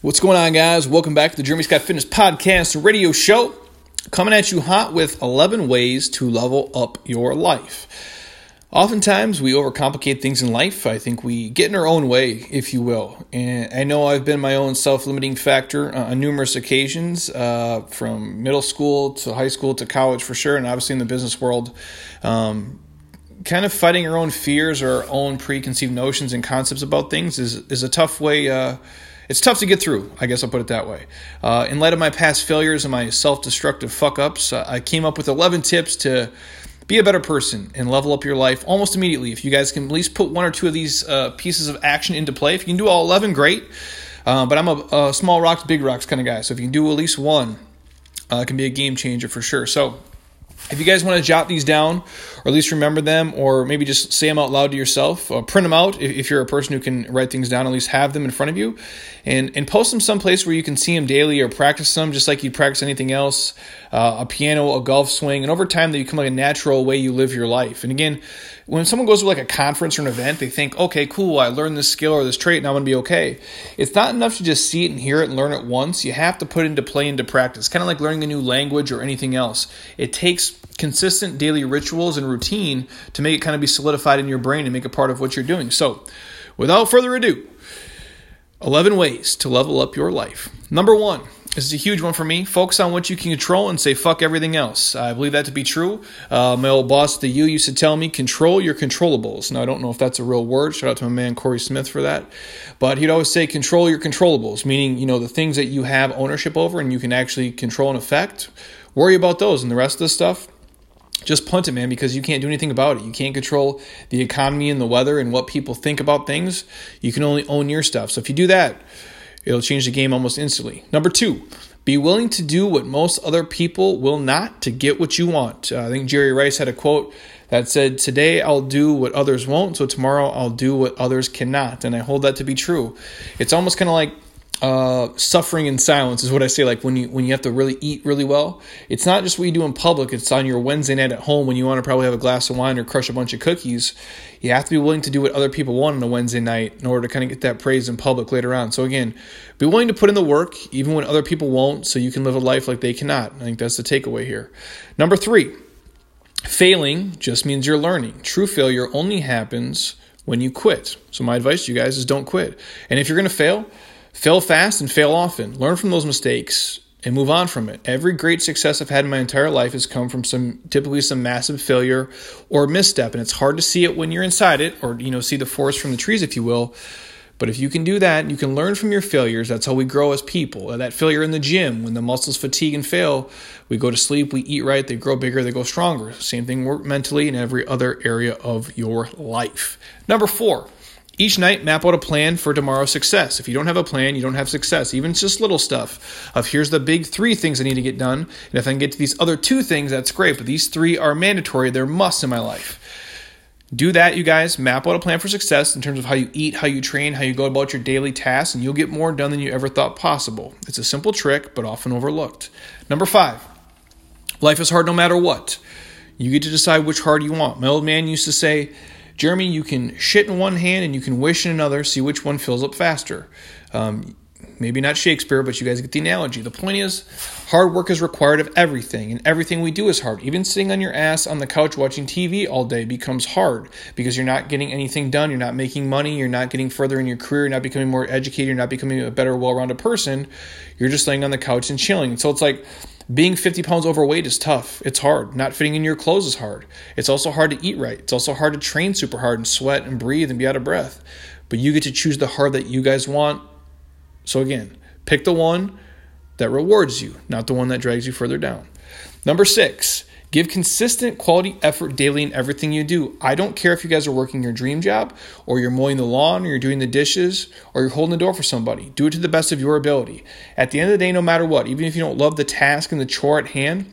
What's going on, guys? Welcome back to the Jeremy Scott Fitness Podcast Radio Show. Coming at you hot with 11 ways to level up your life. Oftentimes, we overcomplicate things in life. I think we get in our own way, if you will. And I know I've been my own self limiting factor uh, on numerous occasions, uh, from middle school to high school to college for sure, and obviously in the business world. Um, kind of fighting our own fears or our own preconceived notions and concepts about things is, is a tough way. Uh, it's tough to get through. I guess I'll put it that way. Uh, in light of my past failures and my self-destructive fuck ups, uh, I came up with 11 tips to be a better person and level up your life almost immediately. If you guys can at least put one or two of these uh, pieces of action into play, if you can do all 11, great. Uh, but I'm a, a, small rocks, big rocks kind of guy. So if you can do at least one, uh, it can be a game changer for sure. So if you guys want to jot these down, or at least remember them, or maybe just say them out loud to yourself, or print them out if, you're a person who can write things down, at least have them in front of you, and, and post them someplace where you can see them daily or practice them just like you'd practice anything else uh, a piano, a golf swing, and over time they become like a natural way you live your life. And again, when someone goes to like a conference or an event, they think, okay, cool, I learned this skill or this trait, and I'm going to be okay. It's not enough to just see it and hear it and learn it once. You have to put into play, into practice, kind of like learning a new language or anything else. It takes consistent daily rituals and routine to make it kind of be solidified in your brain and make it part of what you're doing. So, without further ado, 11 ways to level up your life. Number one, this is a huge one for me. Focus on what you can control and say fuck everything else. I believe that to be true. Uh, my old boss, the U, used to tell me, control your controllables. Now, I don't know if that's a real word. Shout out to my man Corey Smith for that. But he'd always say, control your controllables, meaning, you know, the things that you have ownership over and you can actually control and affect. Worry about those and the rest of the stuff just punt it, man, because you can't do anything about it. You can't control the economy and the weather and what people think about things. You can only own your stuff. So if you do that, it'll change the game almost instantly. Number two, be willing to do what most other people will not to get what you want. Uh, I think Jerry Rice had a quote that said, Today I'll do what others won't, so tomorrow I'll do what others cannot. And I hold that to be true. It's almost kind of like uh, suffering in silence is what I say. Like when you when you have to really eat really well, it's not just what you do in public. It's on your Wednesday night at home when you want to probably have a glass of wine or crush a bunch of cookies. You have to be willing to do what other people want on a Wednesday night in order to kind of get that praise in public later on. So again, be willing to put in the work even when other people won't, so you can live a life like they cannot. I think that's the takeaway here. Number three, failing just means you're learning. True failure only happens when you quit. So my advice to you guys is don't quit. And if you're going to fail Fail fast and fail often. Learn from those mistakes and move on from it. Every great success I've had in my entire life has come from some typically some massive failure or misstep and it's hard to see it when you're inside it or you know see the forest from the trees if you will. But if you can do that, you can learn from your failures. That's how we grow as people. That failure in the gym, when the muscles fatigue and fail, we go to sleep, we eat right, they grow bigger, they go stronger. Same thing mentally in every other area of your life. Number four, each night, map out a plan for tomorrow's success. If you don't have a plan, you don't have success. Even just little stuff of here's the big three things I need to get done. And if I can get to these other two things, that's great. But these three are mandatory, they're musts in my life. Do that, you guys. Map out a plan for success in terms of how you eat, how you train, how you go about your daily tasks, and you'll get more done than you ever thought possible. It's a simple trick, but often overlooked. Number five, life is hard no matter what. You get to decide which hard you want. My old man used to say, Jeremy, you can shit in one hand and you can wish in another, see which one fills up faster. Um, maybe not Shakespeare, but you guys get the analogy. The point is, hard work is required of everything, and everything we do is hard. Even sitting on your ass on the couch watching TV all day becomes hard because you're not getting anything done, you're not making money, you're not getting further in your career, you're not becoming more educated, you're not becoming a better, well rounded person. You're just laying on the couch and chilling. So it's like, being 50 pounds overweight is tough. It's hard. Not fitting in your clothes is hard. It's also hard to eat right. It's also hard to train super hard and sweat and breathe and be out of breath. But you get to choose the hard that you guys want. So again, pick the one that rewards you, not the one that drags you further down. Number six, Give consistent quality effort daily in everything you do. I don't care if you guys are working your dream job or you're mowing the lawn or you're doing the dishes or you're holding the door for somebody. Do it to the best of your ability. At the end of the day, no matter what, even if you don't love the task and the chore at hand,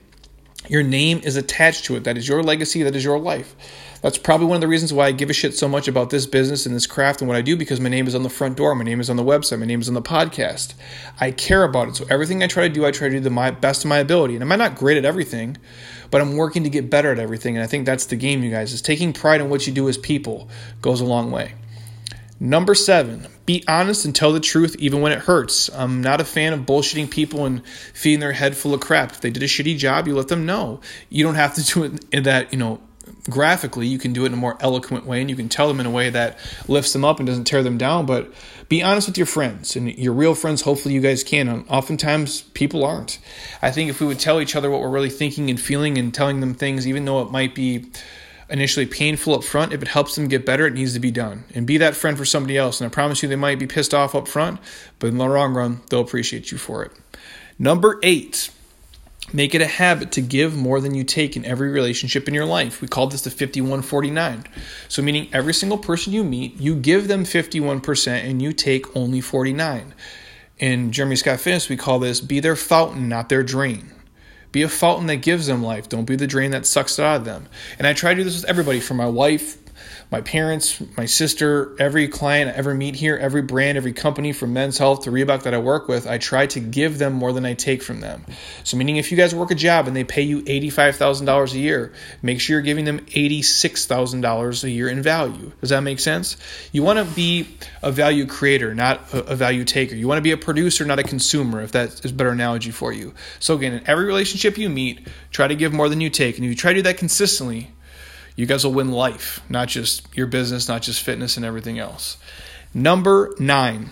your name is attached to it. That is your legacy, that is your life. That's probably one of the reasons why I give a shit so much about this business and this craft and what I do because my name is on the front door, my name is on the website, my name is on the podcast. I care about it. So everything I try to do, I try to do the my best of my ability. And I might not great at everything, but I'm working to get better at everything. And I think that's the game, you guys, is taking pride in what you do as people goes a long way. Number seven, Be honest and tell the truth even when it hurts. I'm not a fan of bullshitting people and feeding their head full of crap. If they did a shitty job, you let them know. You don't have to do it in that, you know, graphically. You can do it in a more eloquent way and you can tell them in a way that lifts them up and doesn't tear them down. But be honest with your friends and your real friends. Hopefully, you guys can. And oftentimes, people aren't. I think if we would tell each other what we're really thinking and feeling and telling them things, even though it might be initially painful up front, if it helps them get better, it needs to be done. And be that friend for somebody else. And I promise you, they might be pissed off up front, but in the long run, they'll appreciate you for it. Number eight, make it a habit to give more than you take in every relationship in your life. We call this the 5149. So, meaning every single person you meet, you give them 51% and you take only 49. In Jeremy Scott Fitness, we call this be their fountain, not their drain. Be a fountain that gives them life. Don't be the drain that sucks it out of them. And I try to do this with everybody from my wife, my parents, my sister, every client I ever meet here, every brand, every company from Men's Health to Reebok that I work with, I try to give them more than I take from them. So, meaning if you guys work a job and they pay you $85,000 a year, make sure you're giving them $86,000 a year in value. Does that make sense? You want to be a value creator, not a, value taker. You want to be a producer, not a consumer, if that is a better analogy for you. So, again, in every relationship you meet, try to give more than you take. And if you try to do that consistently, you guys will win life, not just your business, not just fitness and everything else. Number nine,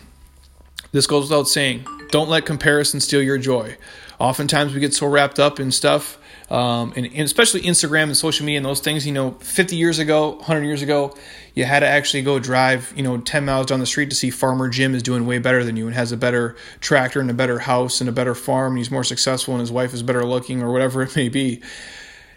this goes without saying don't let comparison steal your joy. Oftentimes we get so wrapped up in stuff, um, and, and, especially Instagram and social media and those things. You know, 50 years ago, 100 years ago, you had to actually go drive, you know, 10 miles down the street to see Farmer Jim is doing way better than you and has a better tractor and a better house and a better farm. And he's more successful and his wife is better looking or whatever it may be.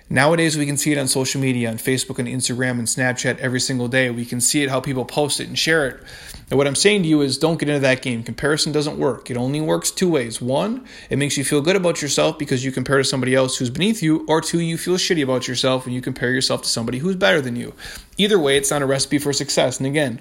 Nowadays, we can see it on social media, on Facebook and Instagram and Snapchat every single day. We can see it, how people post it and share it. And what I'm saying to you is don't get into that game. Comparison doesn't work. It only works two ways. One, it makes you feel good about yourself because you compare to somebody else who's beneath you, or two, you feel shitty about yourself and you compare yourself to somebody who's better than you. Either way, it's not a recipe for success. And again,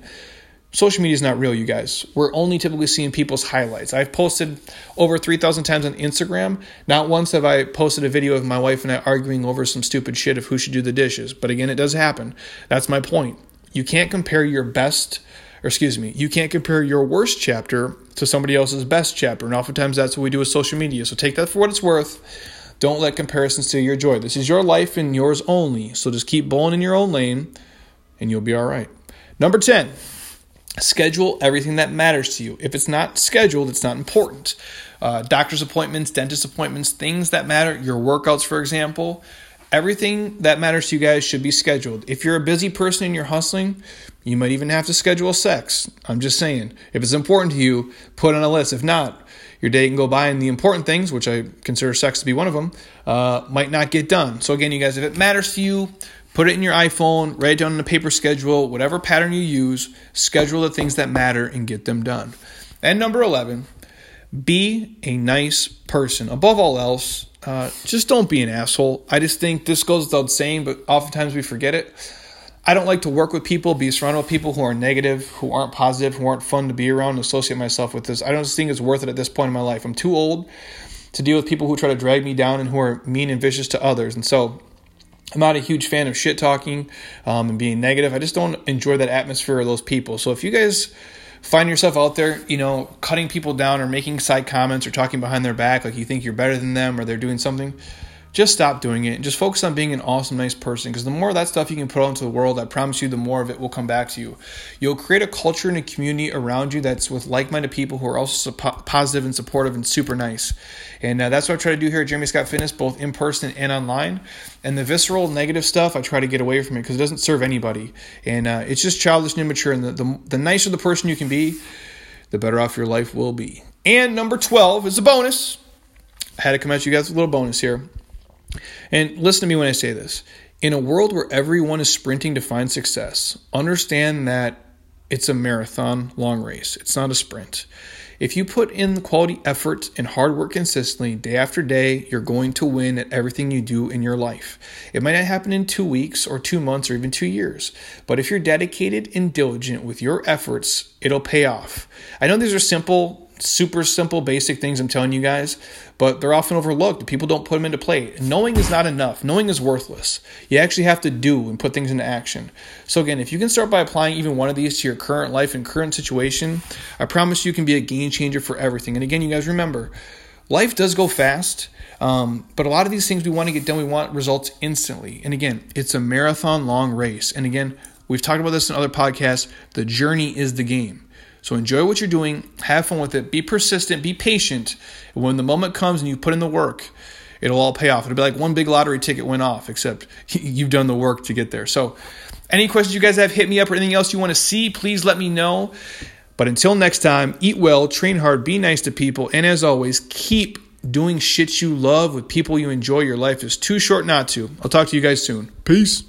social media is not real, you guys. We're only typically seeing people's highlights. I've posted over 3,000 times on Instagram. Not once have I posted a video of my wife and I arguing over some stupid shit of who should do the dishes. But again, it does happen. That's my point. You can't compare your best, or excuse me, you can't compare your worst chapter to somebody else's best chapter. And oftentimes that's what we do with social media. So take that for what it's worth. Don't let comparisons steal your joy. This is your life and yours only. So just keep bowling in your own lane and you'll be all right. Number 10 schedule everything that matters to you. If it's not scheduled, it's not important. Uh, doctor's appointments, dentist appointments, things that matter, your workouts, for example, everything that matters to you guys should be scheduled. If you're a busy person and you're hustling, you might even have to schedule sex. I'm just saying. If it's important to you, put on a list. If not, your day can go by and the important things, which I consider sex to be one of them, uh, might not get done. So, again, you guys, if it matters to you, Put it in your iPhone, write it down in a paper schedule, whatever pattern you use, schedule the things that matter and get them done. And number 11, be a nice person. Above all else, uh, just don't be an asshole. I just think this goes without saying, but oftentimes we forget it. I don't like to work with people, be surrounded with people who are negative, who aren't positive, who aren't fun to be around, associate myself with this. I don't think it's worth it at this point in my life. I'm too old to deal with people who try to drag me down and who are mean and vicious to others. And so I'm not a huge fan of shit talking um, and being negative. I just don't enjoy that atmosphere of those people. So if you guys find yourself out there, you know, cutting people down or making side comments or talking behind their back like you think you're better than them or they're doing something, just stop doing it and just focus on being an awesome, nice person. Because the more of that stuff you can put out into the world, I promise you, the more of it will come back to you. You'll create a culture and a community around you that's with like minded people who are also positive and supportive and super nice. And uh, that's what I try to do here at Jeremy Scott Fitness, both in person and online. And the visceral, negative stuff, I try to get away from it because it doesn't serve anybody. And uh, it's just childish and immature. And the, the, the nicer the person you can be, the better off your life will be. And number 12 is a bonus. I had to come at you guys with a little bonus here. And listen to me when I say this. In a world where everyone is sprinting to find success, understand that it's a marathon long race. It's not a sprint. If you put in quality effort and hard work consistently, day after day, you're going to win at everything you do in your life. It might not happen in two weeks or two months or even two years, but if you're dedicated and diligent with your efforts, it'll pay off. I know these are simple super simple, basic things I'm telling you guys, but they're often overlooked. People don't put them into play. Knowing is not enough. Knowing is worthless. You actually have to do and put things into action. So, again, if you can start by applying even one of these to your current life and current situation, I promise you can be a game changer for everything. And again, you guys remember, life does go fast. Um, but a lot of these things we want to get done, we want results instantly. And again, it's a marathon long race. And again, we've talked about this in other podcasts. The journey is the game. So enjoy what you're doing, have fun with it, be persistent, be patient. And When the moment comes and you put in the work, it'll all pay off. It'll be like one big lottery ticket went off, except you've done the work to get there. So, any questions you guys have, hit me up or anything else you want to see, please let me know. But until next time, eat well, train hard, be nice to people, and as always, keep doing shit you love with people you enjoy. Your life is too short not to. I'll talk to you guys soon. Peace.